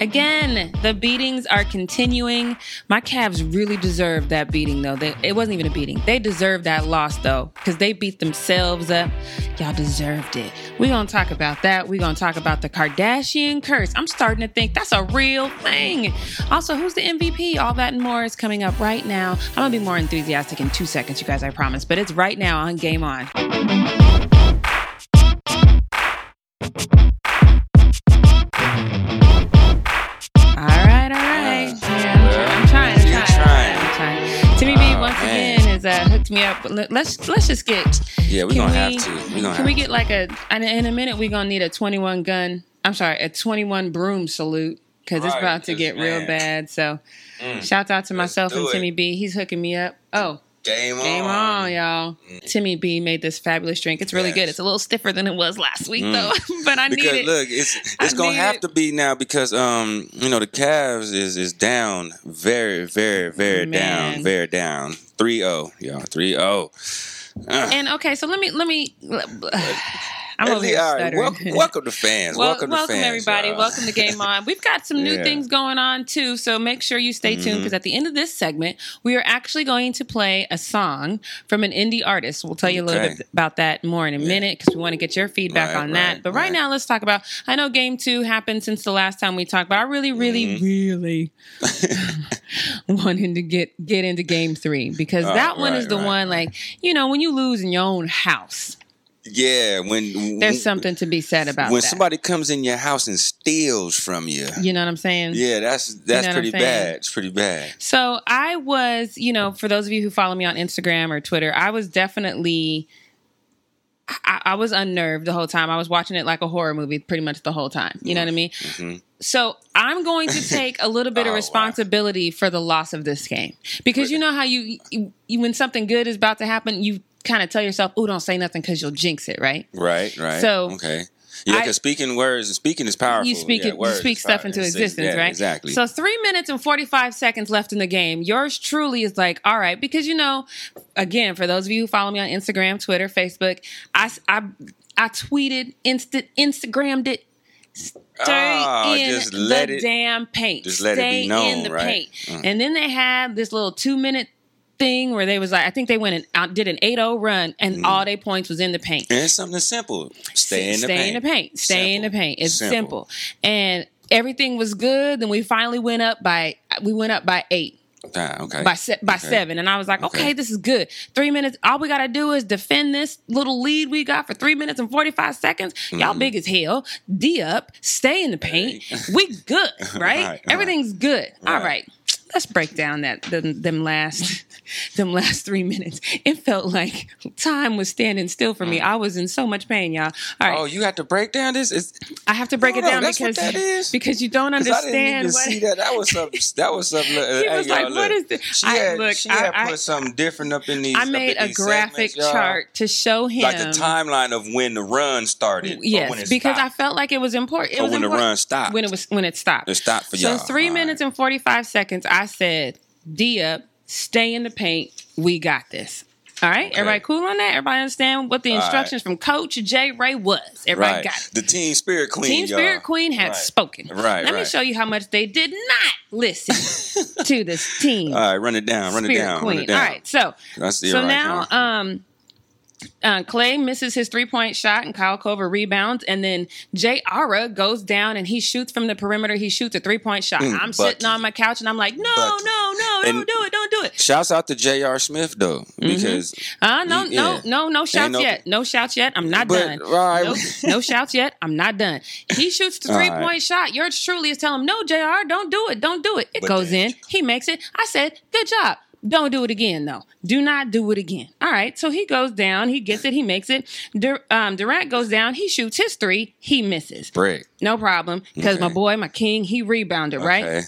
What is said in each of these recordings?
Again, the beatings are continuing. My Cavs really deserve that beating, though. They, it wasn't even a beating. They deserved that loss, though, because they beat themselves up. Y'all deserved it. We're going to talk about that. We're going to talk about the Kardashian curse. I'm starting to think that's a real thing. Also, who's the MVP? All that and more is coming up right now. I'm going to be more enthusiastic in two seconds, you guys, I promise. But it's right now on Game On. Me up. Let- Let's let's just get. Yeah, we can gonna have to. We gonna Can we get to. like a? and In a minute, we're gonna need a 21 gun. I'm sorry, a 21 broom salute because it's about to get real bad. So, Mm. shouts out to myself and it. Timmy B. He's hooking me up. Oh, Game on. game on, y'all. Timmy B made this fabulous drink. It's really good. It's a little stiffer than it was last week Mm. though, but I need Because it. look, it's I gonna have it. to be now because um you know the Cavs is is down very very very Man. down very down 3-0 y'all 3-0. Uh, And okay, so let me let me. I'm over here right, welcome, welcome to fans. Well, welcome, welcome, to fans, everybody. y'all. Welcome to Game On. We've got some new Yeah. things going on too, so make sure you stay tuned Mhm. because at the end of this segment, we are actually going to play a song from an indie artist. We'll tell you a little Okay. bit about that more in a minute because we want to get your feedback Right, on that. But right, right. now, let's talk about. I know Game Two happened since the last time we talked, but I really, really, Mhm. really wanting to get get into Game Three because Oh, that one is the right, one like you know when you lose in your own house, yeah, when there's something to be said about when that. somebody comes in your house and steals from you. you know what I'm saying? Yeah, that's that's know pretty bad. It's pretty bad. So I was, you know, for those of you who follow me on Instagram or Twitter, I was definitely. I, I was unnerved the whole time. I was watching it like a horror movie pretty much the whole time. You know what I mean? Mhm. So I'm going to take a little bit Oh, of wow. responsibility for the loss of this game because you know how you, you, you when something good is about to happen, you kind of tell yourself, "Oh, don't say nothing because you'll jinx it," right? Right, right. So, okay. Yeah, because speaking words and speaking is powerful. You speak yeah, it, you speak stuff into existence, yeah, right? Exactly. So three minutes and forty five seconds left in the game. Yours truly is like, all right, because you know, again, for those of you who follow me on Instagram, Twitter, Facebook, I I, I tweeted, instant Instagrammed it. Stay Oh, in just the let it- damn paint. just let it be known, in the right? paint. Mm. And then they had this little two minute thing where they was like, I think they went and did an 8-0 run, and Mm. all their points was in the paint. and it's something simple. Stay in the Stay paint. in the paint. Stay in the paint. It's simple. Simple. And everything was good. Then we finally went up by we went up by eight. Ah, okay. By se- by Okay. seven, and I was like, okay. Okay. this is good. Three minutes. All we gotta do is defend this little lead we got for three minutes and forty five seconds. Y'all Mhm. big as hell. D up. Stay in the paint. we good, right? Right, right. Everything's good. All Right. Right. Let's break down that them, them last them last three minutes. It felt like time was standing still for me. I was in so much pain, y'all. All right. Mm. Oh, you have to break down this? It's, I have to break No, it down that's because is? because you don't 'cause I didn't understand even what see that. That was something. That was something. uh, he hey, was like. What look. is this? She I had, look. she had I, put I, something different up in these. I made a graphic chart to show him. like the timeline of when the run started. Yes, when it because I felt like it was important. It or was when the run stopped. when it was when it stopped. it stopped for y'all. So three All minutes right. and forty five seconds. I said, "D up, stay in the paint. We got this." All right, Okay. everybody cool on that? Everybody understand what the All right. instructions from Coach J Ray was? Everybody right. got it. The Team Spirit Queen. Team Spirit y'all. Queen had Right. spoken. Right, Let me show you how much they did not listen to this team. All right, run it down. Run Spirit it down. Queen. Run it down. All right, so so now. um, uh, Clay misses his three point shot and Kyle Korver rebounds, and then J.R. goes down and he shoots from the perimeter. He shoots a three point shot. Mm, I'm bucket. sitting on my couch and I'm like, no, Bucket. no, no, don't do it, don't do it. Shouts out to J.R. Smith though, because Uh, no, Yeah. no, no, no shouts no- yet. No shouts yet. I'm not But, done. right. No, no shouts yet. I'm not done. He shoots the three right. point shot. Yours truly is telling him, no, JR, don't do it. Don't do it. It But goes in. He makes it. I said, good job. Don't do it again, though. Do not do it again. All right. So he goes down. He gets it. He makes it. Dur- um, Durant goes down. He shoots his three. He misses. brick. No problem. Because my boy, my king, he rebounded, right?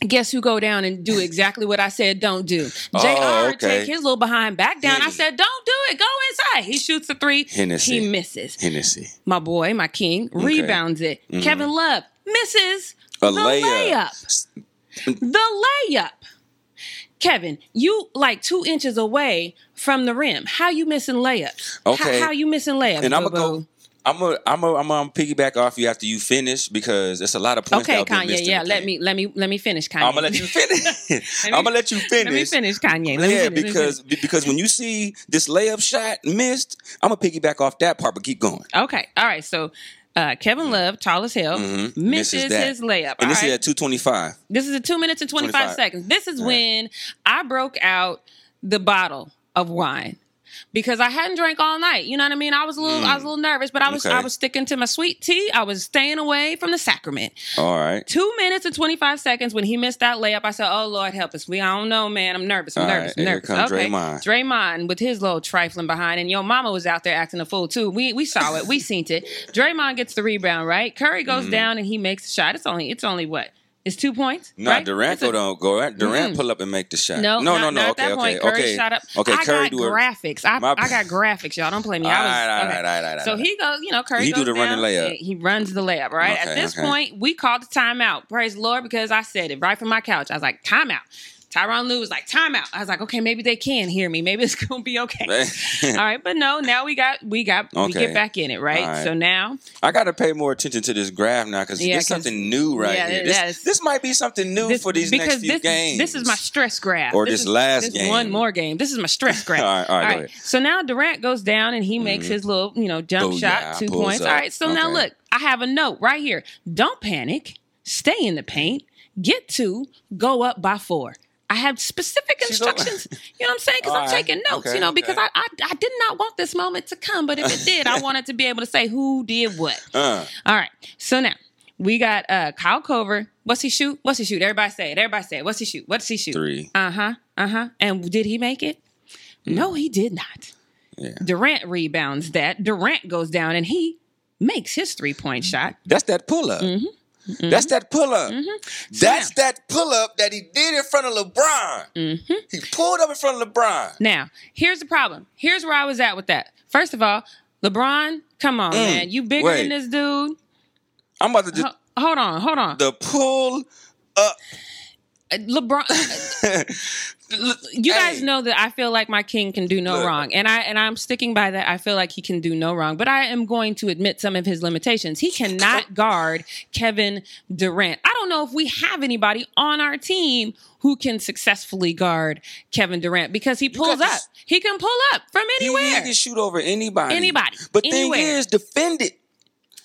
Guess who go down and do exactly what I said don't do. Oh, okay. take his little behind back down. I said, don't do it. Go inside. He shoots the three. Hennessy. He misses. Hennessy. My boy, my king, rebounds it. Mhm. Kevin Love misses A the layup. layup. The layup. Kevin, you like two inches away from the rim. How you missing layups? Okay. How, how you missing layups? And I'm gonna go. I'm gonna I'm gonna I'm gonna um, piggyback off you after you finish because it's a lot of points. Okay, that have been Kanye. Yeah, let me let me let me finish, Kanye. I'm gonna let you finish. I'm gonna let you finish. Let me finish, Kanye. Let me yeah, finish, because because when you see this layup shot missed, I'm gonna piggyback off that part, but keep going. Okay. All right. So uh, Kevin Love, tall as hell, Mhm. misses, Misses his layup. And this right. is at 225. This is a two minutes and 25, 25. seconds. This is All right. when I broke out the bottle of wine. Because I hadn't drank all night, you know what I mean. I was a little, I was a little nervous, but I was, Mm. Okay. I was sticking to my sweet tea. I was staying away from the sacrament. All right. Two minutes and twenty five seconds when he missed that layup, I said, "Oh Lord, help us. We, I don't know, man. I'm nervous. I'm All nervous. right, I'm here nervous." comes okay, Draymond. Draymond with his little trifling behind, and your mama was out there acting a fool too. We we saw it. We seen it. Draymond gets the rebound, right? Curry goes Mm-hmm. down and he makes a shot. It's only it's only what? It's two points. No, right? Durant go don't go. Durant Mm-mm. pull up and make the shot. no, no, not, no, no. Okay, okay. Curry okay. shot up. Okay, I Curry got do a graphics. I, My- I got graphics, y'all. Don't play me. I was, All right, all okay. right, all right, all right, So he goes, you know, Curry He do goes the running down, layup. He runs the layup, right? At this okay. point, we called the timeout. Praise the Lord, because I said it right from my couch. I was like, timeout. Tyronn Lue was like, timeout. I was like, okay, maybe they can hear me. Maybe it's gonna be okay. All right, but no, now we got we got we get back in it, right? All right. So now I got to pay more attention to this graph now because Yeah, there's something new right yeah, here. This, is. this might be something new this, for these because next few this, games. This is my stress graph. Or this is, last this game. One more game. This is my stress graph. All right, all right, go ahead. So now Durant goes down and he makes Mhm. his little, you know, jump Booyah, shot, two points. up. All right. So now look, I have a note right here. Don't panic. Stay in the paint. Get two. Go up by four. I have specific instructions. you know what I'm saying? Because I'm right. taking notes. Okay, you know, because okay. I, I I did not want this moment to come, but if it did, I wanted to be able to say who did what. Uh, All right. So now we got uh Kyle Korver. What's he shoot? What's he shoot? Everybody say it. Everybody say it. What's he shoot? What's he shoot? three. Uh huh. Uh huh. And did he make it? No, he did not. Yeah. Durant rebounds that. Durant goes down and he makes his three point shot. That's that pull up. Mm-hmm. That's that pull up. That's now- that pull up that he did in front of LeBron. Mm-hmm. He pulled up in front of LeBron. Now, here's the problem. Here's where I was at with that. First of all, LeBron, come on, Mm, man. You bigger wait. than this dude. I'm about to just Ho- hold on, hold on. the pull up. Uh, LeBron. you guys Hey. know that I feel like my king can do no Look. wrong, and I and I'm sticking by that. I feel like he can do no wrong, but I am going to admit some of his limitations. He cannot guard Kevin Durant. I don't know if we have anybody on our team who can successfully guard Kevin Durant because he pulls up. this- He can pull up from anywhere. he can shoot over anybody. Anybody. But Anywhere. thing is, defend it.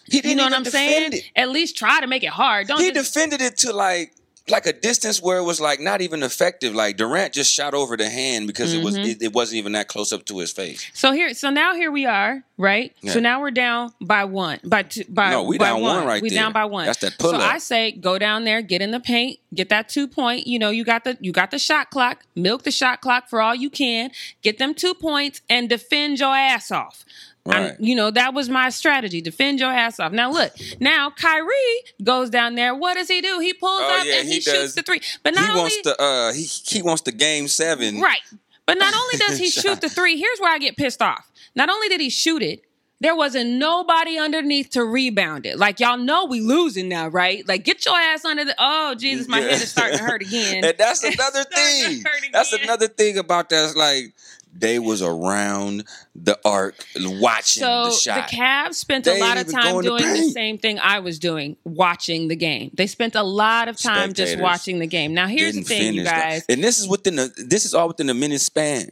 He didn't you know what I'm saying? It. At least try to make it hard. Don't He just, defended it to like like a distance where it was like not even effective. Like Durant just shot over the hand because it was Mm-hmm. it, it wasn't even that close up to his face. So here, so now here we are, right? Yeah. So now we're down by one, by two, by No, we by down one right there. We there. down by one. That's that So pull-up. I say, go down there, get in the paint, get that two point. You know, you got the you got the shot clock. Milk the shot clock for all you can. Get them two points and defend your ass off. Right. you know that was my strategy. Defend your ass off. Now look, now Kyrie goes down there. What does he do? He pulls Oh, up yeah, and he, he shoots the three. But not he only wants the uh he he wants the game seven. Right. But not only does he shoot the three, here's where I get pissed off. Not only did he shoot it, there wasn't nobody underneath to rebound it. Like y'all know we losing now, right? Like get your ass under the oh Jesus, my Yeah. head is starting to hurt again. And that's another thing. That's another thing about that. Like they was around the arc watching So the shot. the. Cavs spent They a lot of time go in the doing the same thing I was doing, watching the game. They spent a lot of time just watching the game. Now here's the thing, you finish that. guys. And this is within the this is all within a minute span.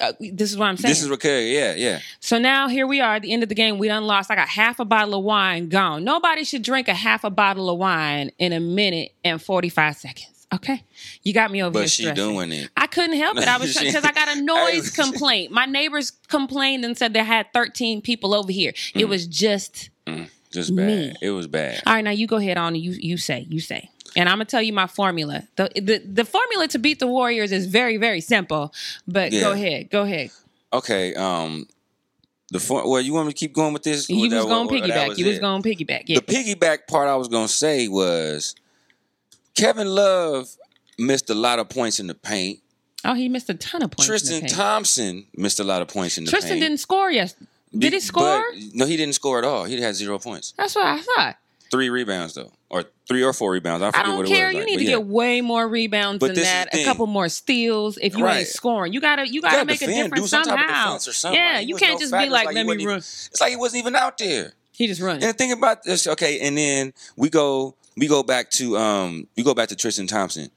Uh, this is what I'm saying. This is what yeah, yeah. So now here we are at the end of the game. We done lost. I got half a bottle of wine gone. Nobody should drink a half a bottle of wine in a minute and 45 seconds. Okay. You got me over here. But she stressing. doing it. I couldn't help it. I was because I got a noise complaint. My neighbors complained and said they had 13 people over here. Mm. It was just Just bad. Me. It was bad. all right. Now you go ahead on. You you say you say, and I'm gonna tell you my formula. The the, the formula to beat the Warriors is very very simple. But go ahead, go ahead. Okay. Um the for, well, you want me to keep going with this? You was that- going or piggyback. You was it? going piggyback. Yeah. The piggyback part I was gonna say was Kevin Love missed a lot of points in the paint. oh, he missed a ton of points. in the Tristan. Thompson missed a lot of points in the Tristan paint. didn't score yes. Did he score? but- no, he didn't score at all. He had zero points. That's what I thought. three rebounds though, or three or four rebounds. I I don't what care. it was. You like, need to yeah. get way more rebounds But than that. A couple more steals if you Right. ain't scoring. You gotta you You gotta gotta make defend, a difference do some type of somehow. or something. Yeah, Like, you can't no just factor. be like, It's let me run. even- It's like he wasn't even out there. He just running. And think about this, okay, and then we go we go back to um we go back to Tristan Thompson.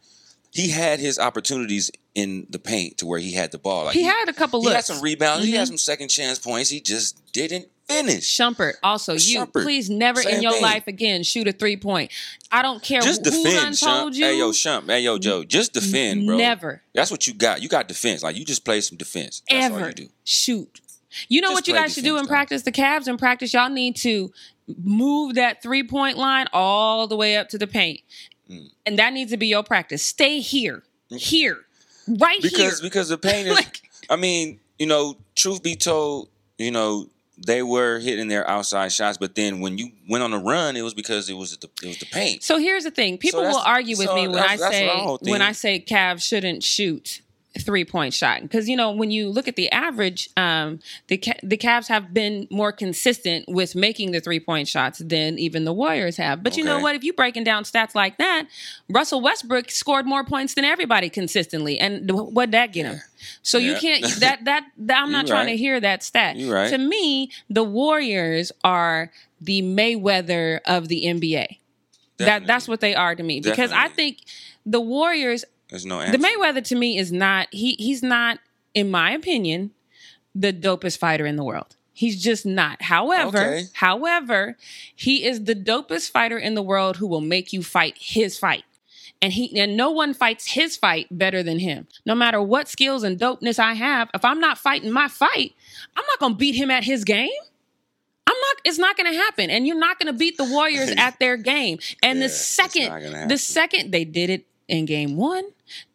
He had his opportunities in the paint to where he had the ball. Like he had a couple he had some rebounds. He Mhm. had some second chance points. He just didn't finish. Shumpert, also, you Shumpert, please never in your thing. life again shoot a three point. I don't care Just who, who done defend, told you. Hey yo, Shump. Hey yo, Joe. Just defend, bro. Never, That's what you got. You got defense. Like you just play some defense. That's all ever you do. shoot. You know Just what you guys should do in practice? The Cavs in practice, y'all need to move that three point line all the way up to the paint, Mm. and that needs to be your practice. Stay here, here, right Because here. because the paint is. Like- I mean, you know, truth be told, you know. They were hitting their outside shots, but then when you went on a run, it was because it was the it was the paint. So here's the thing: people that's- will argue with so me when I say when. I say Cavs shouldn't shoot three point shot because you know when you look at the average, um, the the Cavs have been more consistent with making the three point shots than even the Warriors have. But you know what? If you breaking down stats like that, Russell Westbrook scored more points than everybody consistently, and what'd that get him? So you can't that that, that I'm not You trying right. to hear that stat. Right. To me, the Warriors are the Mayweather of the NBA. That that's what they are to me because I think the Warriors, There's no answer. the Mayweather to me is not he he's not in my opinion the dopest fighter in the world. He's just not. However, Okay. however, he is the dopest fighter in the world who will make you fight his fight. And he and no one fights his fight better than him. No matter what skills and dopeness I have, if I'm not fighting my fight, I'm not gonna beat him at his game. I'm not. It's not going to happen, and you're not going to beat the Warriors at their game. And Yeah, the second, not gonna happen. the second they did it in game one,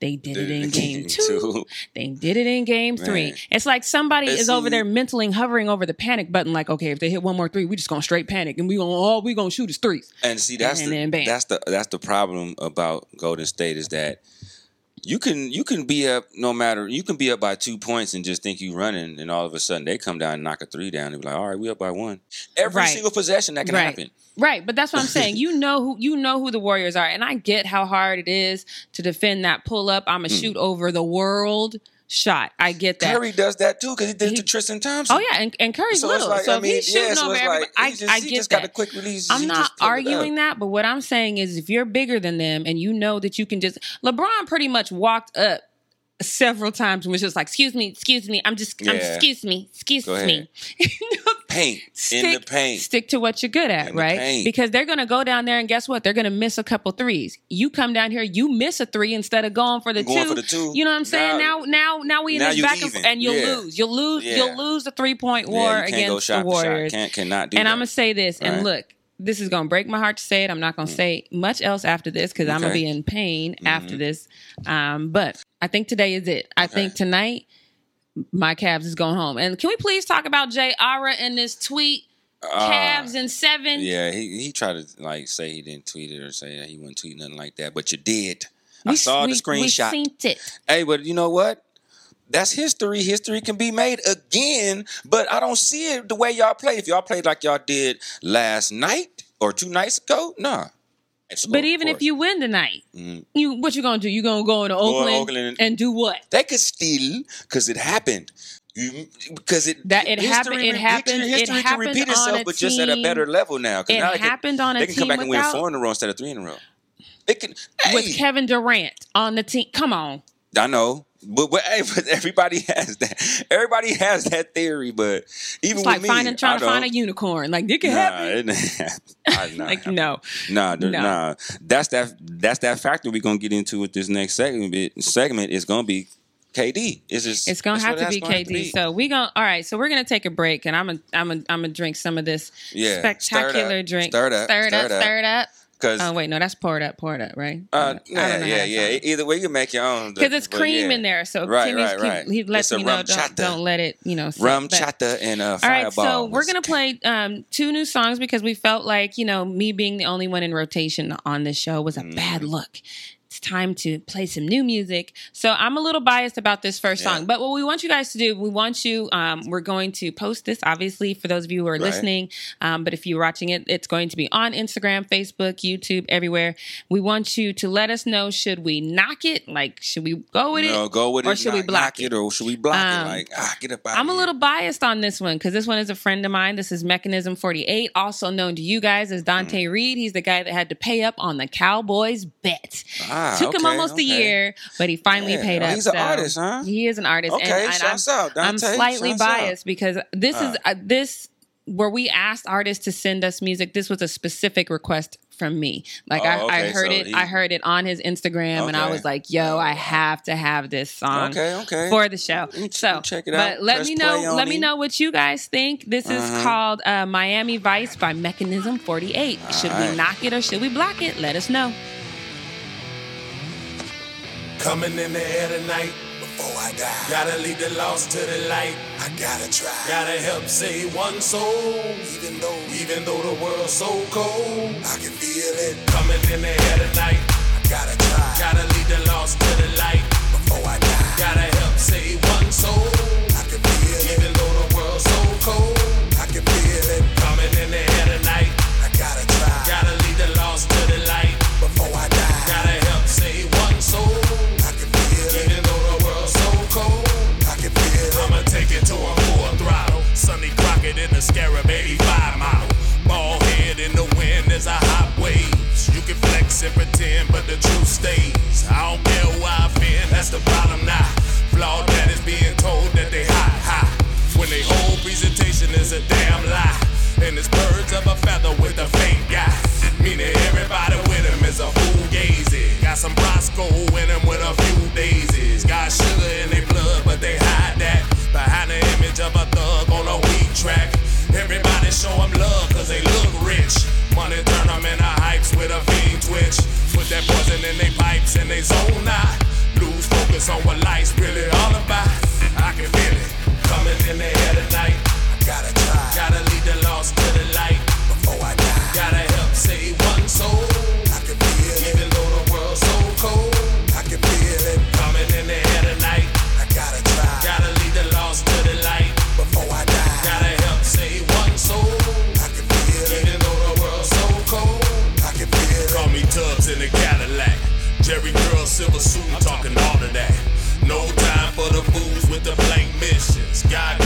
they did, it in game two, they did it in game three. Man. It's like somebody And is over there mentally hovering over the panic button, like, okay, if they hit one more three, we just gonna straight panic, and we gonna all we gonna shoot is threes. And see, that's And the that's the that's the problem about Golden State is that you can you can be up no matter you can be up by two points and just think you're running, and all of a sudden they come down and knock a three down and be like, all right, we up by one. Every Right. single possession that can Right. happen. Right, but that's what I'm saying. You know who you know who the Warriors are, and I get how hard it is to defend that pull up. I'm a Hmm. shoot over the world shot. I get that. Curry does that too because he did it to Tristan Thompson. Oh yeah, and, and Curry's So little, like, so I mean, he's shooting yeah, so over everybody, like, I, he just, I he get just that. got a quick release. I'm not just pulled it arguing that, but what I'm saying is if you're bigger than them and you know that you can just LeBron pretty much walked up several times and was just like, excuse me, excuse me, I'm just I'm excuse me, excuse me. Paint in the paint. Stick to what you're good at, In the right? Because they're gonna go down there and guess what? They're gonna miss a couple threes. You come down here, you miss a three instead of going for the Going two. for the two. You know what I'm saying? Now- Now, now, now we in now this back and, even. and you'll Yeah. lose. You'll lose. Yeah. You'll lose the three point Yeah, war go against shot the. Warriors. Can't cannot do And that. I'm gonna say this, and look, this is gonna break my heart to say it. I'm not gonna say much else after this because I'm gonna be in pain Mhm. after this. Um, but I think today is it. I think tonight my Cavs is going home. And can we please talk about J.R. in this tweet? Ah, Cavs in seven. Yeah, he he tried to like say he didn't tweet it or say he wouldn't tweet nothing like that, but you did. I saw we- the screenshot. We seen it. Hey, but you know what? That's history. History can be made again, but I don't see it the way y'all play. If y'all played like y'all did last night or two nights ago, nah. It's But even if you win tonight, Mhm. you what you gonna do? You gonna go into to Oakland, Oakland and do what? they could steal because it happened. You, because it That it happened- it happened- it History can happened repeat itself, but just at a better level now. It now they can- happened on a team. They can team come back and win four in a row instead of three in a row. It can. with Kevin Durant on the team. Come on, I know, but, but, hey, but everybody has that. Everybody has that theory, but even it's like me, finding trying I to find a unicorn. Like it can Nah, happen. it didn't happen. I did not Like happen. no, Nah, No. nah. That's that. That's that factor we're gonna get into with this next segment. Segment is gonna be KD. It's just. it's gonna have to be gonna have KD. So we gonna all right. So we're gonna take a break, and I'm gonna I'm gonna I'm gonna drink some of this yeah, spectacular drink. Stir it up. stir it up, stir it up. Because Oh wait, no, that's poured up, poured up, right? uh, yeah, yeah, yeah. Either way, you make your own. Because it's cream yeah. in there, so Right, Timmy's right, keep- right. he lets me know don't, don't let it, you know. sit. Rum But- chata and a All right, so we're gonna play um, two new songs because we felt like you know me being the only one in rotation on this show was a Mm. bad look time to play some new music. So I'm a little biased about this first yeah. song. But what we want you guys to do, we want you, um, we're going to post this, obviously, for those of you who are right. listening. Um, but if you're watching it, it's going to be on Instagram, Facebook, YouTube, everywhere. We want you to let us know should we knock it? Like, should we go with no, it? go with or it. Or should knock, we block it? Or should we block um, it? Like, ah, get up I'm a little biased on this one because this one is a friend of mine. This is Mechanism 48, also known to you guys as Dante mm. Reed. He's the guy that had to pay up on the Cowboys bet. Ah. Took okay, him almost okay. a year, but he finally yeah. paid oh, up. He's so an artist, huh? He is an artist. Okay, and, and I'm, out. Dante, I'm slightly biased because this uh, is uh, this where we asked artists to send us music. This was a specific request from me. Like oh, I, okay. I, heard so it, he... I heard it on his Instagram, okay. and I was like, "Yo, I have to have this song okay, okay. for the show." So check it out. But let Press me know, let me know what you guys think. This is uh-huh. called uh, "Miami Vice" by Mechanism Forty Eight. Should right. we knock it or should we block it? Let us know. Coming in the air tonight. Before I die. Gotta lead the lost to the light. I gotta try. Gotta help save one soul. Even though, even though the world's so cold. I can feel it. Coming in the air tonight. I gotta try. Gotta lead the lost to the light. Before I die. Gotta help save one soul. in their zone now. Lose focus on what life's really all about. I can feel it coming in there. God.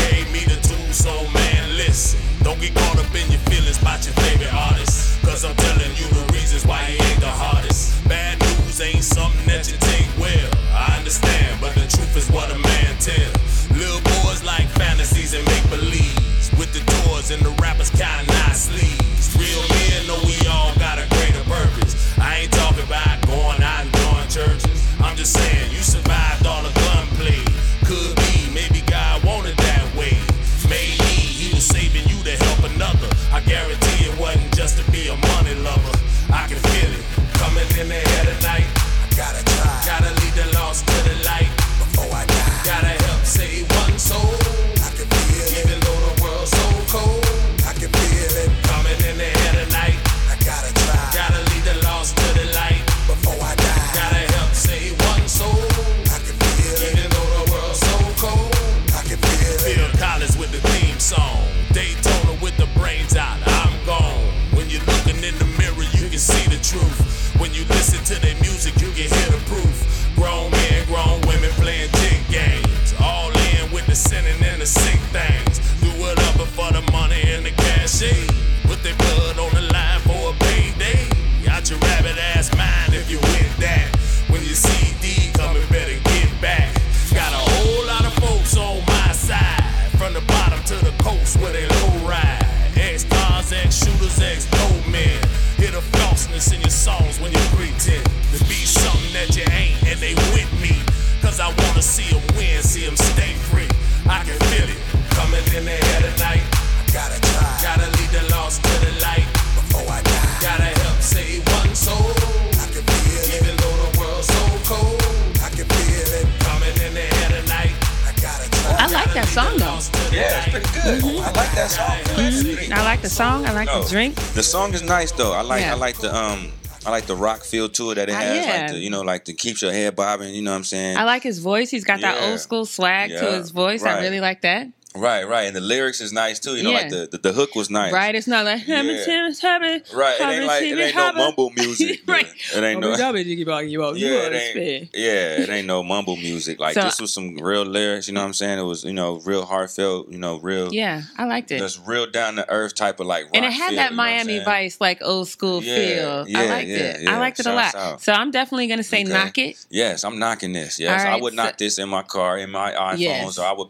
that song. Mm-hmm. I like the song. I like no. the drink. The song is nice though. I like yeah. I like the um I like the rock feel to it that it uh, has, yeah. like the, you know, like to keeps your head bobbing. You know what I'm saying? I like his voice. He's got yeah. that old school swag yeah. to his voice. Right. I really like that right, right, and the lyrics is nice too. You know, Yeah. like the, the the hook was nice. Right? It's not like Yeah. "Hammer, Hammer, Hammer, Right, it ain't like it ain't oh, no mumble music. Right. It ain't no. Hammer, Hammer, Jiggy you out, Yeah, it ain't, yeah, it ain't no mumble music. Like So- this was some real lyrics. You know what I'm saying? It was you know real heartfelt. You know real. Yeah, I liked it. Just real down to earth type of like. Rock and it had feel, that Miami? Vice, like old school Yeah, feel. yeah, I liked yeah, it. yeah. I liked it a lot. out. So I'm definitely gonna say Okay. knock it. Yes, I'm knocking this. Yes, I would so- knock this in my car, in my iPhones, Yes. or I would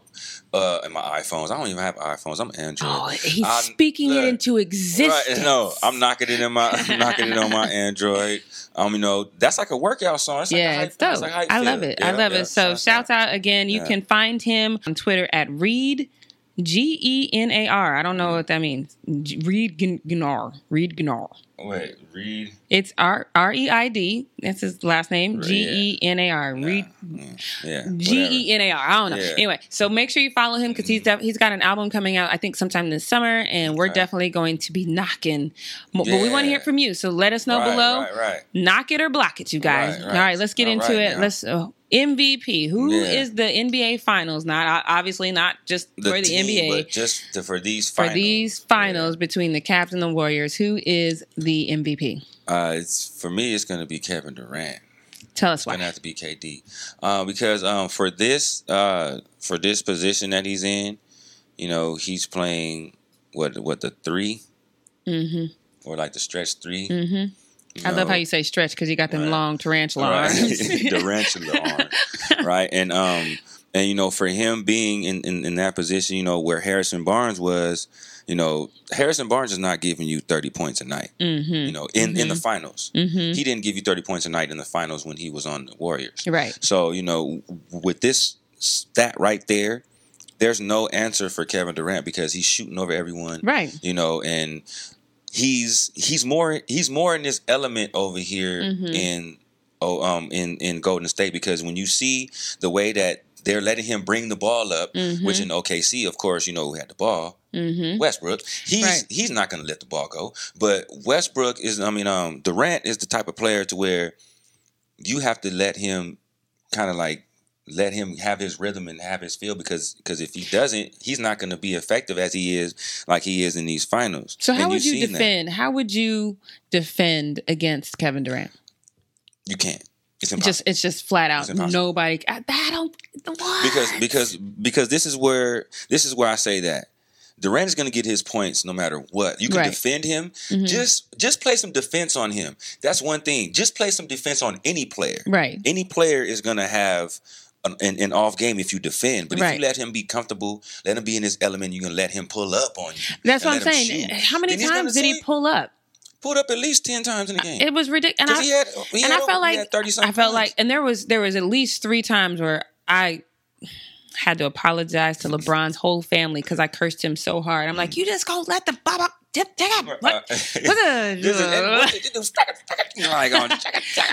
uh in my iPhones. I don't even have iPhones. I'm Android. Oh, he's I'm- speaking it into existence. Right, no, I'm knocking it in my, I'm knocking it on my Android. Um, you know, that's like a workout song. It's yeah, hype, it's dope. like I love it. I love yeah, it. So shouts out again. You Yeah. can find him on Twitter at Reed G E N A R. I don't know what that means. Reed Gnar. Reed Gnar. Wait, read. It's R R E I D. That's his last name. Right, G E N A R. Reed Yeah, G E N A R. I don't know. Yeah. Anyway, so make sure you follow him because he's def- he's got an album coming out. I think sometime this summer, and we're Okay. definitely going to be knocking. But we want to hear from you, so let us know Right, below. right, right. Knock it or block it, you guys. Right, All right. right, let's get All into right it. now. Let's uh, MVP. Who is Yeah. the NBA Finals? Not obviously not just for the team, NBA. but just to, for these For finals. these finals between the Cavs and the Warriors, who is the MVP? uh, it's for me. It's going to be Kevin Durant. Tell us It's gonna have to be KD, uh, because um, for this uh, for this position that he's in, you know, he's playing what what the 3 Mm-hmm. or like the stretch 3 Mm-hmm. I love how you say stretch because you got them Right. long tarantula right. arms. tarantula arm, right? And um, and you know, for him being in, in in that position, you know, where Harrison Barnes was, you know, Harrison Barnes is not giving you thirty points a night. mm-hmm. You know, in in the finals, Mm-hmm. he didn't give you thirty points a night in the finals when he was on the Warriors. Right. So you know, with this stat right there, there's no answer for Kevin Durant because he's shooting over everyone Right. you know, and he's he's more he's more in this element over here Mhm. in oh um in in Golden State because when you see the way that they're letting him bring the ball up, Mhm. which in OKC, of course, you know who had the ball, Mm-hmm. Westbrook. He's Right. he's not going to let the ball go, but Westbrook is. I mean, um, Durant is the type of player to where you have to let him kind of like let him have his rhythm and have his feel because because if he doesn't, he's not going to be effective as he is like he is in these finals. So how And would you seen that. defend? How would you defend against Kevin Durant? You can't. It's impossible. Just it's just flat out nobody. I, I don't. What? because because because this is where this is where I say that Durant is going to get his points no matter what. You can Right. defend him. Mhm. Just just play some defense on him. That's one thing. Just play some defense on any player. right. Any player is going to have an, an, off game if you defend. But if you let him be comfortable, let him be in his element, you're going to let him pull up on you. That's what I'm saying. shoot. How many Then times did he pull up? Pulled up at least ten times in the game. It was ridiculous. And I, he had, he and had I felt like 30 I felt like, and there was there was at least three times where I had to apologize to LeBron's whole family because I cursed him so hard. I'm like, mm. you just gonna let the bop up take up. What? Uh, what the- This is- and what they do, stack it, stack it, like um, on,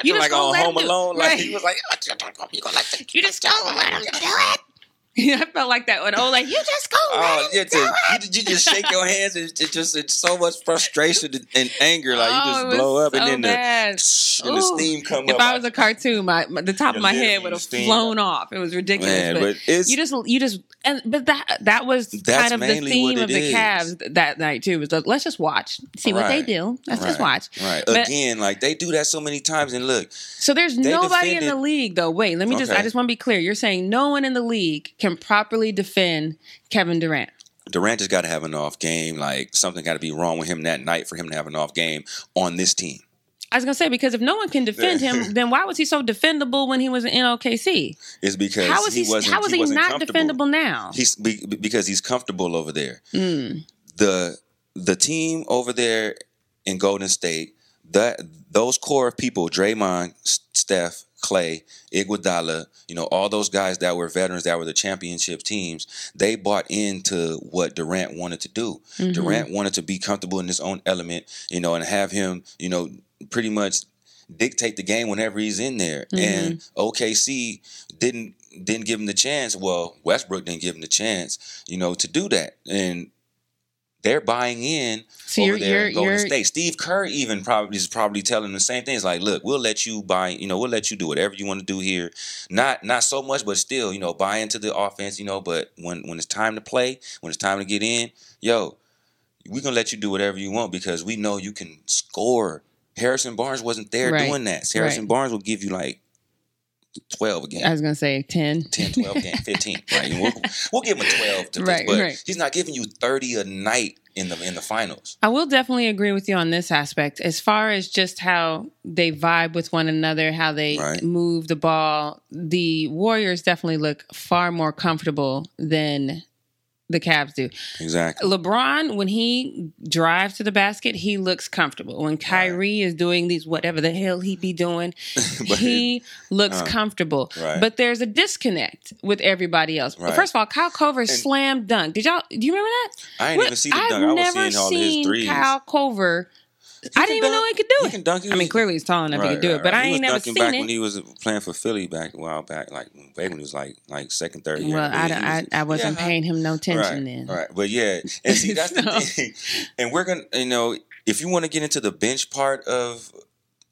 You just like um, on let Home Alone, like he was like, "Oh, you gonna let You just gonna let him do it. Yeah, I felt like that when oh, like you just gonna Oh, yeah, to, you, you just shake your hands and it's just it's so much frustration and, anger, like Oh, you just oh, was blow up so and then the, and the steam come If up. I was a cartoon, my, my- the top of my head would have flown off. It was ridiculous. man, but but you just you just and but that that was That's kind of the theme of the is. Cavs that night too. Was like, let's just watch, see what they do. Let's just watch. right But- again. Like they do that so many times, and look, So there's nobody in the league though. Wait, let me just I just want to be clear. You're saying no one in the league can properly defend Kevin Durant. Durant just got to have an off game. Like something got to be wrong with him that night for him to have an off game on this team. I was gonna say because if no one can defend him, then why was he so defendable when he was in OKC? Is because How was he? wasn't, how was he, wasn't not defendable now? He's be, because he's comfortable over there. Mm. the the team over there in Golden State, that those core of people, Draymond, Steph, Clay, Iguodala, you know, all those guys that were veterans that were the championship teams, they bought into what Durant wanted to do. Mhm. Durant wanted to be comfortable in his own element, you know, and have him, you know, pretty much dictate the game whenever he's in there. And mm-hmm. OKC didn't didn't give him the chance. Well, Westbrook didn't give him the chance, you know, to do that. And they're buying in So over you're- there you're- in Golden you're- State. Steve Kerr even probably is probably telling the same things. Like, look, we'll let you buy. You know, we'll let you do whatever you want to do here. Not not so much, but still, you know, buy into the offense. You know, but when when it's time to play, when it's time to get in, yo, we're gonna let you do whatever you want because we know you can score. Harrison Barnes wasn't there Right. doing that. Harrison Right. Barnes will give you like twelve again. I was gonna say 10. 10, 12 game, 15. Right. We'll, we'll give him a 12 to Right, this, but he's not giving you 30 a night in the in the finals. I will definitely agree with you on this aspect. As far as just how they vibe with one another, how they Right. move the ball, the Warriors definitely look far more comfortable than the Cavs do. Exactly. LeBron, when he drives to the basket, he looks comfortable. When Kyrie is doing these whatever the hell he be doing, he looks uh, comfortable. right. But there's a disconnect with everybody else. Right. First of all, Kyle Korver slam dunk. Did y'all do you remember that? I didn't What- even seen the I've dunk. I was never seeing all of his seen threes. Kyle Korver. I didn't even know he could do He it. can dunk. He I mean, clearly he's tall enough he Right, could do right, it, but right. I ain't was never dunking seen back it. when he was playing for Philly back a while back, like back when he was like like second, third year. well, I, He I, was- I wasn't yeah, paying him no attention right, then. Right, but yeah, and see that's the thing. And we're gonna, you know, if you want to get into the bench part of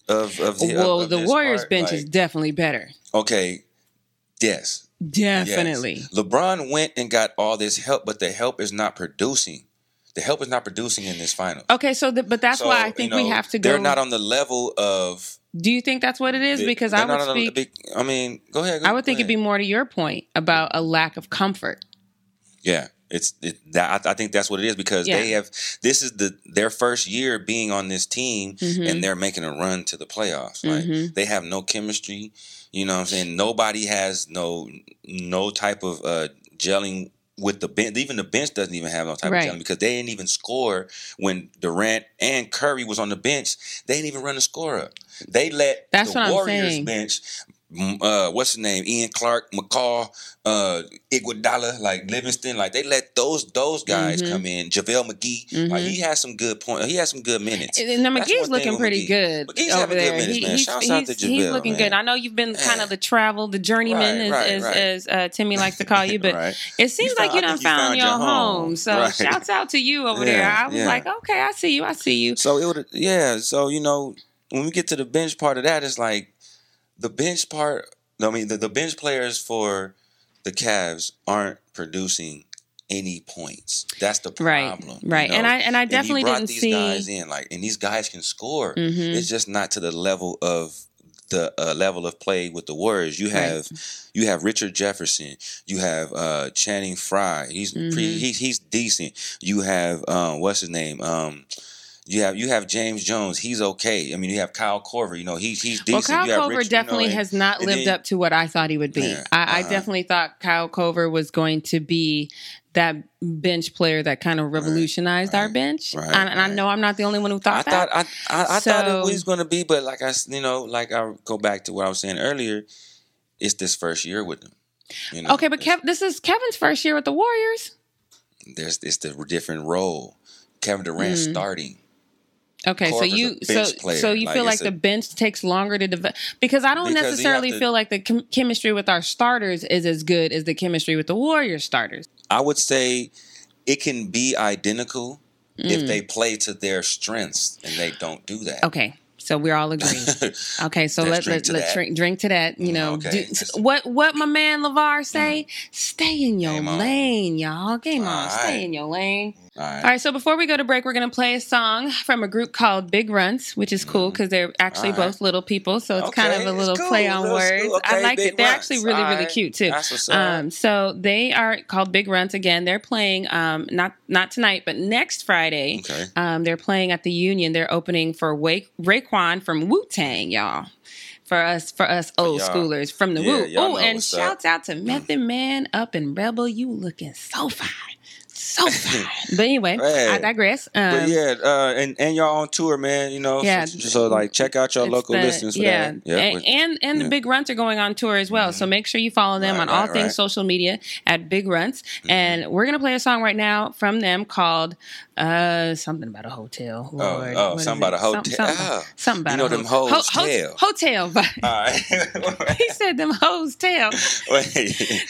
of of the, well, of the Warriors part, bench like, is definitely better. okay. Yes, Definitely. Yes. LeBron went and got all this help, but the help is not producing. The help is not producing in this final. Okay, so the, but that's So, why I you think know, we have to go. They're not on the level of. do you think that's what it is? Because I would speak. big- I mean, go ahead. Go, I would think go it'd be more to your point about a lack of comfort. Yeah, it's it, that. I, I think that's what it is because Yeah. they have. This is the their first year being on this team, Mhm. and they're making a run to the playoffs. Like Mhm. they have no chemistry. You know what I'm saying? Nobody has no no type of uh gelling with the bench. Even the bench doesn't even have no type Right. of gelling because they didn't even score when Durant and Curry was on the bench. They didn't even run the score up. They let That's the Warriors bench. Uh, what's his name? Ian Clark, McCall, uh, Iguodala, like Livingston, like they let those those guys Mhm. come in. JaVale McGee, like Mhm. he has some good point. He has some good minutes. And and McGee's looking pretty McGee. good McGee's over having good there. minutes, He- man. he's Shouts out he's, to he's looking man. good. I know you've been kind of the travel, the journeyman, Right, as right, as, right. as uh, Timmy likes to call you, but Right. it seems You like found- you done you found, found your home. home. So shouts out to you over there. I was yeah. like, okay, I see you, I see you. So it would, yeah. So you know, when we get to the bench part of that, it's like the bench part. I mean, the, the bench players for the Cavs aren't producing any points. That's the Right, problem, you right. And? I and I And definitely you brought didn't these see. guys in, like, and these guys can score. Mhm. It's just not to the level of the uh, level of play with the Warriors. You Right. have you have Richard Jefferson. You have uh, Channing Frye. He's Mhm. pre, he, he's decent. You have um, what's his name? Um, you have you have James Jones. He's okay. I mean, you have Kyle Korver. You know, he's he's Well. Kyle have Korver you definitely know, and- has not lived then- up to what I thought he would be. Yeah, I, I uh-huh. definitely thought Kyle Korver was going to be that bench player that kind of revolutionized our right, bench. right, and, and I know I'm not the only one who I thought that. thought I I, I thought So- it was going to be, but like I you know like I go back to what I was saying earlier. It's this first year with them. You know, okay, but Kev, this is Kevin's first year with the Warriors. there's it's the different role. Kevin Durant Mm. starting. Okay, so Korver's you so player. so you Like, feel like a- the bench takes longer to develop because I don't necessarily to- feel like the chem- chemistry with our starters is as good as the chemistry with the Warrior starters. I would say it can be identical if Mm. they play to their strengths, and they don't do that. Okay, so we're all agreed. Okay, so Let's let, drink let, to let's that. drink, drink to that. You know, Okay. do- what what my man Levar say? Stay in your Game on. lane, y'all. Game on. All Stay in your lane. All right. All right. So before we go to break, we're gonna play a song from a group called Big Runts, which is cool because they're actually Mm. All right. both little people. So it's Okay, kind of a little cool. play on Little words. school. I like it. They're actually really All really right. cute too. That's what's up. Um, so they are called Big Runts again. They're playing um not not tonight, but next Friday. Okay. Um, they're playing at the Union. They're opening for Wake Raekwon from Wu Tang, y'all. For us, for us old y'all. schoolers from the Yeah, Wu. Oh, and shouts out to Method Man up in Rebel. You looking so fine, so fine. but anyway, Hey. I digress. Um, But yeah, uh, and and y'all on tour, man. You know, Yeah. So, so, like, check out your local the- listings for yeah, that. Yeah, and, and and the. Big Runts are going on tour as well. So make sure you follow them Right, on all right, things right. social media at Big Runts. Mm-hmm. And we're gonna play a song right now from them called uh something about a hotel. oh, Lord, oh, is something about a hotel. Something, something, Ah. something about You know them ho- hoes ho- hotel vibe. All right. he said them hoes tell. Wait.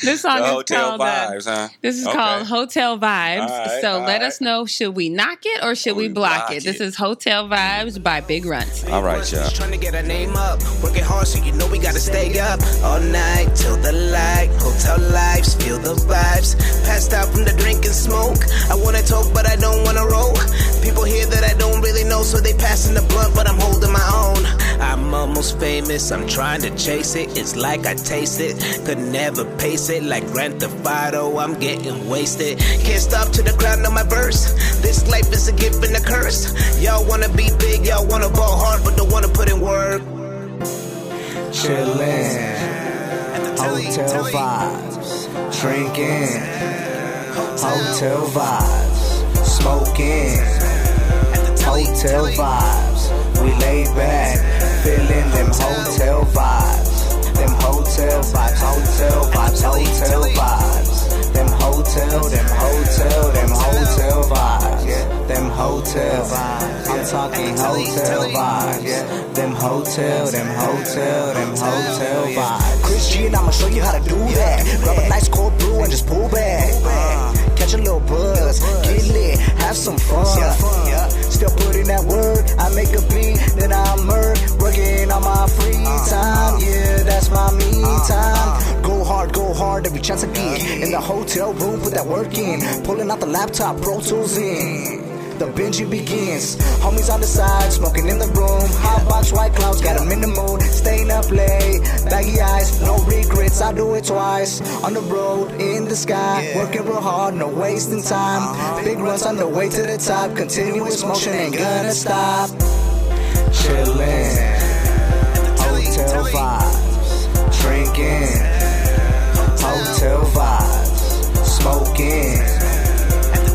This song the is hotel called, uh, vibes, huh? This is Okay. called Hotel Vibes. Vibes. All right, so let right. us know should we knock it or should we, we block, block it? This is Hotel Vibes by Big Runts. All right, y'all. Just trying to get our name up. Working hard, so you know we gotta stay up all night till the light. Hotel lives, feel the vibes. Passed out from the drink and smoke. I wanna talk, but I don't wanna roll. People here that I don't really know, so they passing the blunt, but I'm holding my own. I'm almost famous, I'm trying to chase it. It's like I taste it, could never pace it. Like Grand Theft Auto, I'm getting wasted. Can't stop to the crown of my verse. This life is a gift and a curse. Y'all wanna be big, y'all wanna ball hard, but don't wanna put in work. Chillin', at the hotel vibes, drinking, hotel vibes, smoking, hotel vibes. We lay back, feeling them hotel vibes, them hotel vibes, hotel vibes, hotel vibes. Them hotel, them hotel, them hotel vibes, them hotel vibes. I'm talking hotel vibes, them hotel, them hotel, them hotel vibes. Chris G and I'ma show you how to do that. Grab a nice cold brew and just pull back. Make a beat, then I'm murk. Working on my free uh, uh. time, yeah, that's my me uh, time. Go hard, go hard every chance I get. In the hotel room, put that work in. Pulling out the laptop, Pro Tools in. The binging begins. Homies on the side, smoking in the room. Hot box, white clouds, got 'em in the mood. Staying up late, baggy eyes, no regrets. I do it twice. On the road, in the sky, working real hard, no wasting time. Uh-huh. Big runs on the way to the top. Continuous motion ain't gonna stop. Chillin', hotel vibes, drinking, hotel vibes, smoking,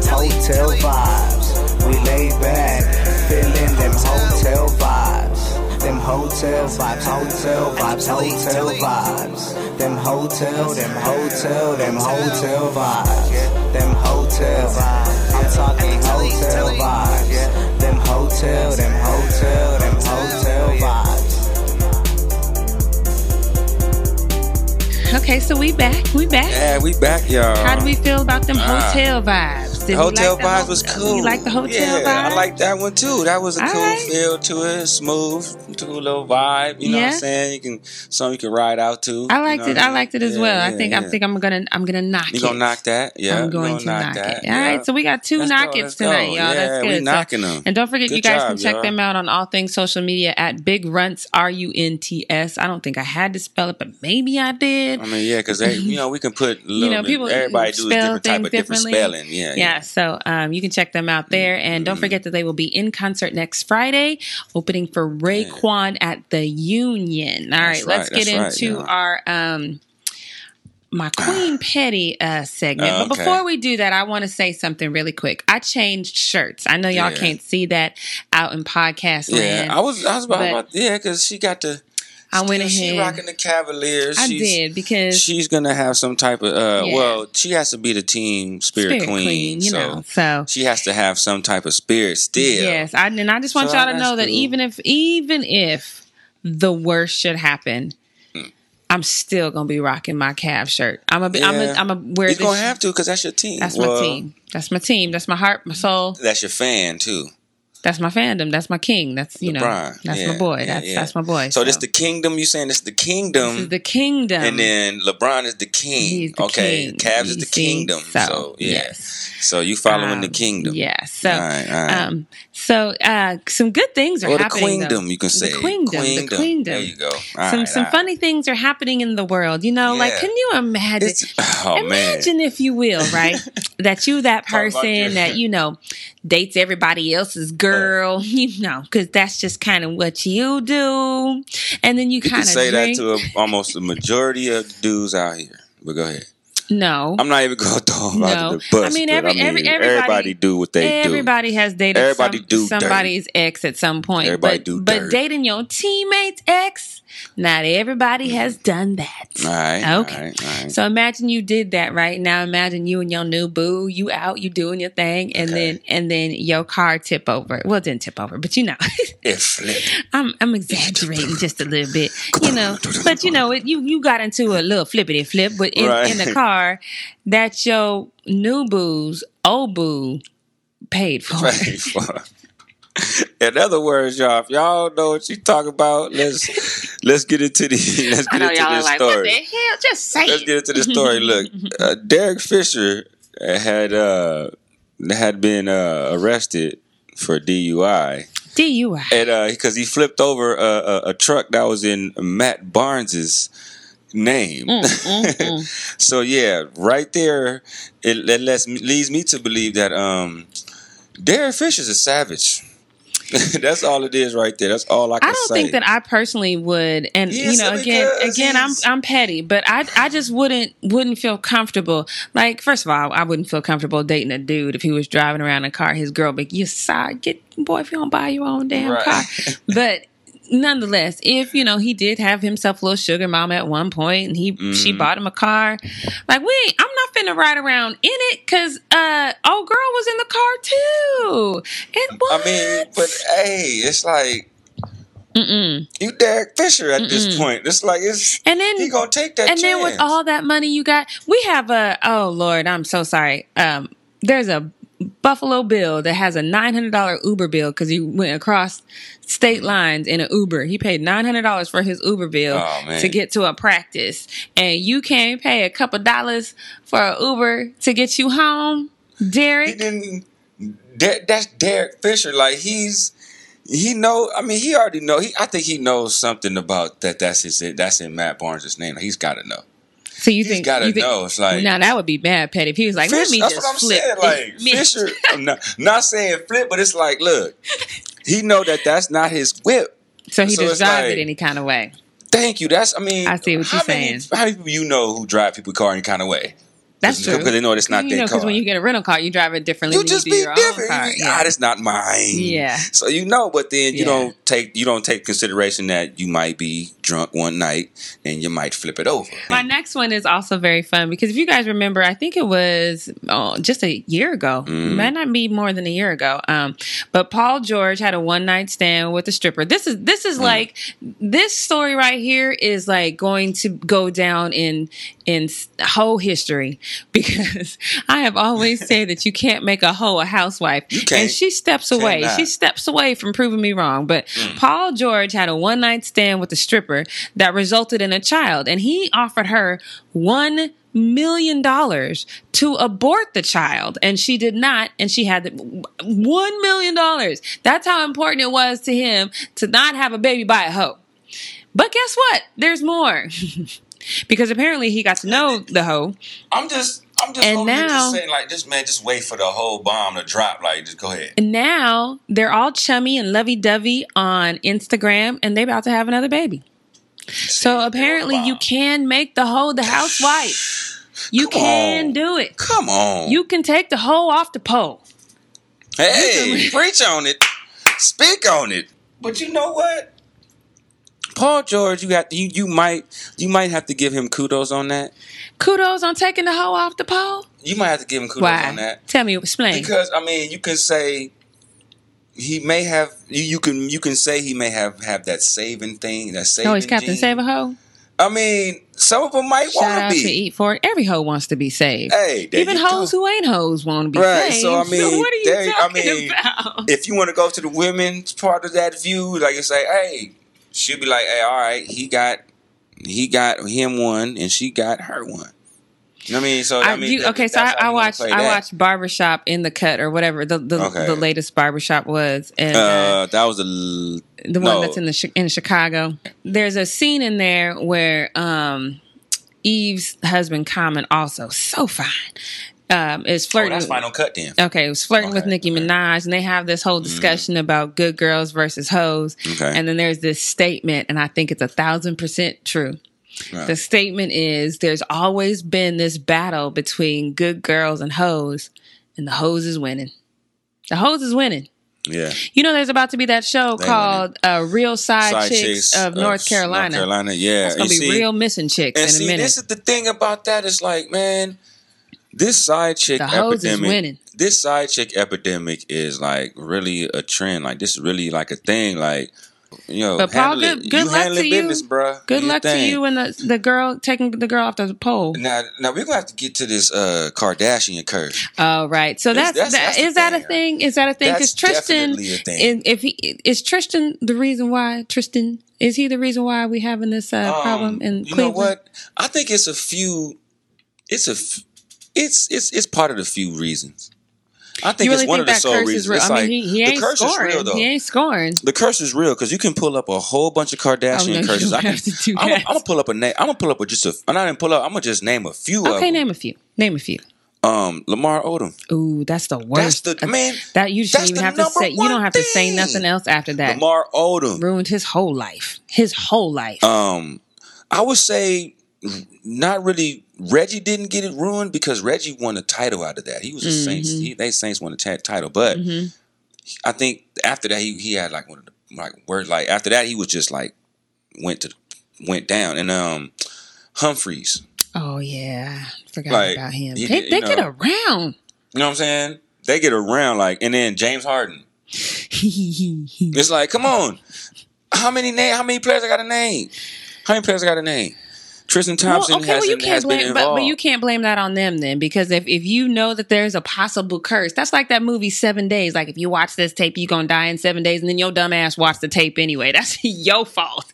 hotel vibes. We lay back, feeling them hotel vibes. Them hotel vibes, hotel vibes, hotel vibes. Them hotel, them hotel, them hotel vibes. Them hotel vibes. I'm talking hotel vibes. Them hotel, them hotel, them hotel vibes. Okay, so we back. We back. Yeah, we back, y'all. How do we feel about them hotel vibes? Did The hotel the vibes ho- was cool. You like the hotel yeah, vibes? I like that one too. That was a All cool right. feel to it, smooth, cool little vibe. You know what I'm saying? You can something you can ride out to. I you liked know it. I liked it as Yeah, well. I yeah, think I think I'm gonna I'm gonna knock it. You it. gonna knock that? Yeah, I'm going gonna knock knock, that. it. All right, so we got 2 Let's go, knockets let's go. tonight, y'all. Yeah, That's good. we knocking them. And don't forget, you guys can check them out on all things social media at Big Runts R U N T S. I don't think I had to spell it, but maybe I did. I mean, yeah, because they you know we can put little know, people everybody do a different type of different spelling. Yeah, Yeah, so um, you can check them out there. And don't forget that they will be in concert next Friday, opening for Raekwon at the Union. All right, That's let's get right, into yeah. our um my Queen Petty uh segment. Oh, But before we do that, I want to say something really quick. I changed shirts. I know y'all Yeah. can't see that out in podcast Yeah, land. I was, I was about, But- about yeah, because she got the. I went still- She ahead. rocking the Cavaliers. I She's- did because she's gonna have some type of uh Yeah. well she has to be the team spirit, Spirit queen, Queen, you so know. So she has to have some type of spirit still Yes, I, and I just want So y'all to know that even if even if the worst should happen, Hmm. I'm still gonna be rocking my calf shirt. I'm a, I'm a, Yeah. I'm a wear you're gonna have to because that's your team that's Well, my team. That's my team. That's my heart, my soul. that's your fan too That's my fandom. That's my king. That's you know. That's Yeah, my boy. yeah, that's yeah. that's my boy. so this the kingdom you saying this the kingdom this is the kingdom. and then LeBron is the king He's the okay king. Cavs is the see? kingdom so, yeah yes. so you following the Um, kingdom Yeah. So, All right, all right. um, so uh, some good things are or the happening. though. queendom you can say The queendom. The queendom. there you go All some right, some funny things are happening in the world. You know, like can you imagine? Oh man imagine if you will, right? that you that person that you know dates everybody else's girl, you know, because that's just kind of what you do, and then you, You kind of say drink. that to a, almost the majority of dudes out here. But go ahead. no, I'm not even going to throw them out No. the bus. I mean, but every- I mean, every- everybody- everybody do what they do. everybody has dated Everybody some- do dirty. somebody's ex at some point. Everybody but, do but dirty. dating your teammate's ex, Not everybody has done that. All right. Okay. All right. All right. So imagine you did that right now. Imagine you and your new boo, you out, you doing your thing, and Okay. then and then your car tip over. Well, it didn't tip over, but you know, it flipped. I'm I'm exaggerating just a little bit, you know. But you know, it, you you got into a little flippity flip, but in, Right. in the car, that's your new boo's old boo paid for. Paid for. In other words, y'all, if y'all know what you talk about, let's let's get into the let's I get know into y'all are this like, story. what the hell? Just say Let's it. get into the story. Look, uh, Derek Fisher had uh, had been uh, arrested for DUI, DUI. and because he flipped over a, a, a truck that was in Matt Barnes's name. Mm, so yeah, right there, it, it lets me, leads me to believe that um, Derek Fisher's a savage. That's all it is right there. That's all I can I don't say. think that I personally would, and He you know, again, again, I'm I'm petty, but I I just wouldn't wouldn't feel comfortable. Like, first of all, I wouldn't feel comfortable dating a dude if he was driving around in a car. His girl, but you side get boy if you don't buy your own damn Right. car. But nonetheless, if you know he did have himself a little sugar mom at one point, and he she Mm-hmm. bought him a car, like we, I'm not finna ride around in it because uh, old girl was in the car too. And what? I mean, but hey, it's like Mm-mm. you Derek Fisher at this point. It's like it's And then he gonna take that and then with all that money you got, we have a oh Lord, I'm so sorry. Um, there's a Buffalo Bill that has a nine hundred dollar Uber bill because he went across state lines in an Uber. He paid nine hundred dollars for his Uber bill Oh, to get to a practice, and you can't pay a couple dollars for an Uber to get you home, Derek. that's Derek Fisher. Like he's he know. I mean, he already know. He I think he knows something about that. That's his. That's in Matt Barnes' name. He's got to know. So you He's think got to you think, know. It's like now that would be bad, Petty. If he was like, let me that's just what I'm flip. saying. Like Fisher, I'm not, not saying flip, but it's like, look, he know that that's not his whip. so he so drives like- it any kind of way. Thank you. That's I mean, I see what you're many, saying. How many people you know who drive people car any kind of way? That's true. because they know it's not you their know, car. because when you get a rental car, you drive it differently. you just you do be your different. Own car. Yeah. Ah, that's not mine. Yeah. So you know, but then you Yeah. don't take you don't take consideration that you might be drunk one night and you might flip it over. My next one is also very fun because if you guys remember, I think it was oh, just a year ago. Mm. Might not be more than a year ago. Um, but Paul George had a one night stand with a stripper. This is this Mm. is like this story right here is like going to go down in in whole history because I have always said that you can't make a hoe a housewife, and she steps away. She steps away from proving me wrong. But Paul George had a one night stand with a stripper that resulted in a child, and he offered her one million dollars to abort the child, and she did not, and she had the one million dollars. That's how important it was to him to not have a baby by a hoe. But guess what? There's more. because apparently he got to know the hoe. I'm just I'm just And now- just saying like just man, just wait for the whole bomb to drop. Like just go ahead. And now they're all chummy and lovey dovey on Instagram, and they're about to have another baby. So apparently, you can make the hoe the housewife. You Come can on. do it. Come on. You can take the hoe off the pole. Hey, preach on it. Speak on it. But you know what? Paul George, you got you you might you might have to give him kudos on that. Kudos on taking the hoe off the pole. You might have to give him kudos Why? on that. Tell me, explain. Because I mean, you can say he may have you, you can you can say he may have have that saving thing that saving. oh, he's Captain gene. Save a Hoe. I mean, some of them might want to to be. Eat For It. Every hoe wants to be saved. Hey, Even hoes go. who ain't hoes want to be Right, saved. so, I mean, what are you there- I talking mean, about? if you want to go to the women's part of that view, like you say, hey, she'll be like, hey, all right, he got he got him one and she got her one. You know what I mean? So I, I, mean, you, okay, so I, I watched I watched Barbershop in the cut or whatever the the, Okay. the latest Barbershop was, and uh, Uh, that was a l- the no. one that's in the in Chicago. There's a scene in there where um, Eve's husband, Common, also so fine, um, is Oh, flirting. that's final cut then. Okay, it was flirting with Nicki okay. Minaj, and they have this whole discussion about good girls versus hoes. Okay. And then there's this statement, and I think it's a thousand percent true. The statement is there's always been this battle between good girls and hoes, and the hoes is winning. The hoes is winning. Yeah. You know, there's about to be that show They called uh, "Real Side, Side Chicks, of North Carolina." North Carolina, yeah. It's gonna be see- real missing chicks And in a minute. this is the thing about that. It's like, man, this side chick The hoes is epidemic. winning. This side chick epidemic is like really a trend. Like this is really like a thing. Like, you know, But Paul, good- it. good you luck to it you. business, bruh. Good your luck to you and the the girl taking the girl off the pole. Now, now we're gonna have to get to this uh Kardashian curse. Oh, right. So That's- that's, that's- that, that's is that a thing. thing? Is that a thing? Because Tristan, thing. if he is Tristan the reason why Tristan is he the reason why we having this uh, Um, problem in you Cleveland? know what? I think it's a few. It's a. f- It's it's it's part of the few reasons. I think You really it's one think of the that sole curse reasons. is real? It's I mean, like, he, he the ain't curse scoring. is real though. he ain't scoring. The curse is real because you can pull up a whole bunch of Kardashian Oh, no, curses. I can, do I'm, gonna pull up a name. I'm gonna pull up a just a. I'm not gonna pull up. I'm gonna just name a few of Okay, name a few. Name a few. Um, Lamar Odom. Ooh, that's the worst. That's the man. that you shouldn't even have to say. You don't have to say nothing else after that. Lamar Odom. Ruined his whole life. His whole life. Um, I would say not really. Reggie didn't get it ruined because Reggie won a title out of that. He was a Saints. Mm-hmm. He, they Saints won a title, but I think after that he he had like one of the like words like after that he was just like went to went down and um Humphries. oh yeah, forgot Like, about him. he They, they you get around. You know what I'm saying? They get around like and then James Harden. It's like come on, how many name? How many players I got a name? How many players I got a name? Tristan Thompson well, okay, well, you can't has been blame, but, involved. but you can't blame that on them then, because if, if you know that there's a possible curse, that's like that movie Seven Days. Like if you watch this tape, you're gonna die in seven days, and then your dumb ass watch the tape anyway. That's your fault.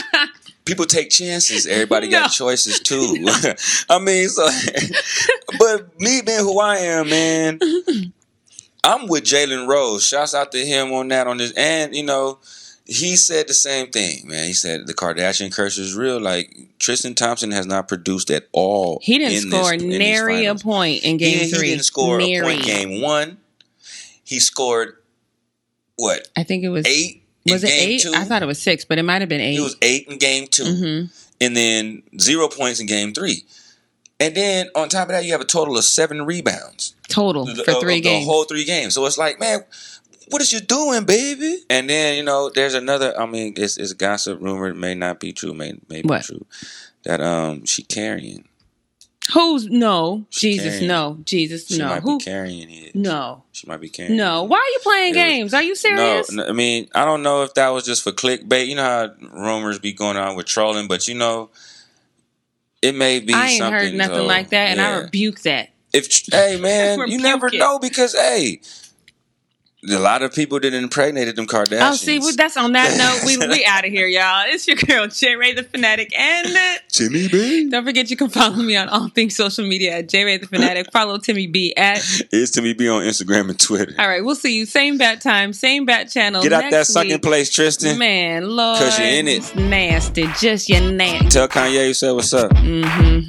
people take chances. Everybody No. got choices too. I mean, so, but me being who I am, man, I'm with Jalen Rose. Shouts out to him on that on this, and you know, he said the same thing, man. He said the Kardashian curse is real. Like Tristan Thompson has not produced at all. He didn't in score this, nary a point in game he, three. He didn't score a Nary. point game one. He scored what I think it was eight? Was it eight? Two? I thought it was six, but it might have been eight. It was eight in game 2 Mhm. and then zero points in game three. And then on top of that, you have a total of seven rebounds total The- for three games. The whole three games. So it's like, man, what is you doing, baby? And then you know, there's another. I mean, it's, it's gossip rumor. May not be true. May may be What? true. That um, she carrying. Who's no? She Jesus, carrying. no. Jesus, She no. might Who? be carrying it. No, She might be carrying. no. it. Why are you playing It was- games? Are you serious? no, I mean, I don't know if that was just for clickbait. You know how rumors be going on with trolling, but you know, it may be. I ain't something, heard nothing so, like that, and I yeah. rebuke that. If hey man, you Rebuke never it. know because hey, a lot of people that impregnated them Kardashians. Oh, see, well, that's on that note. We we out of here, y'all. It's your girl J Ray the Fanatic, and uh, Timmy B. don't forget you can follow me on all things social media at J Ray the Fanatic. Follow Timmy B at. It's Timmy B on Instagram and Twitter. All right, we'll see you same bat time, same bat channel. Get out next that sucking place, Tristan. Man, Lord, cause you're in it. it's nasty, just your nasty. Tell Kanye you said what's up. hmm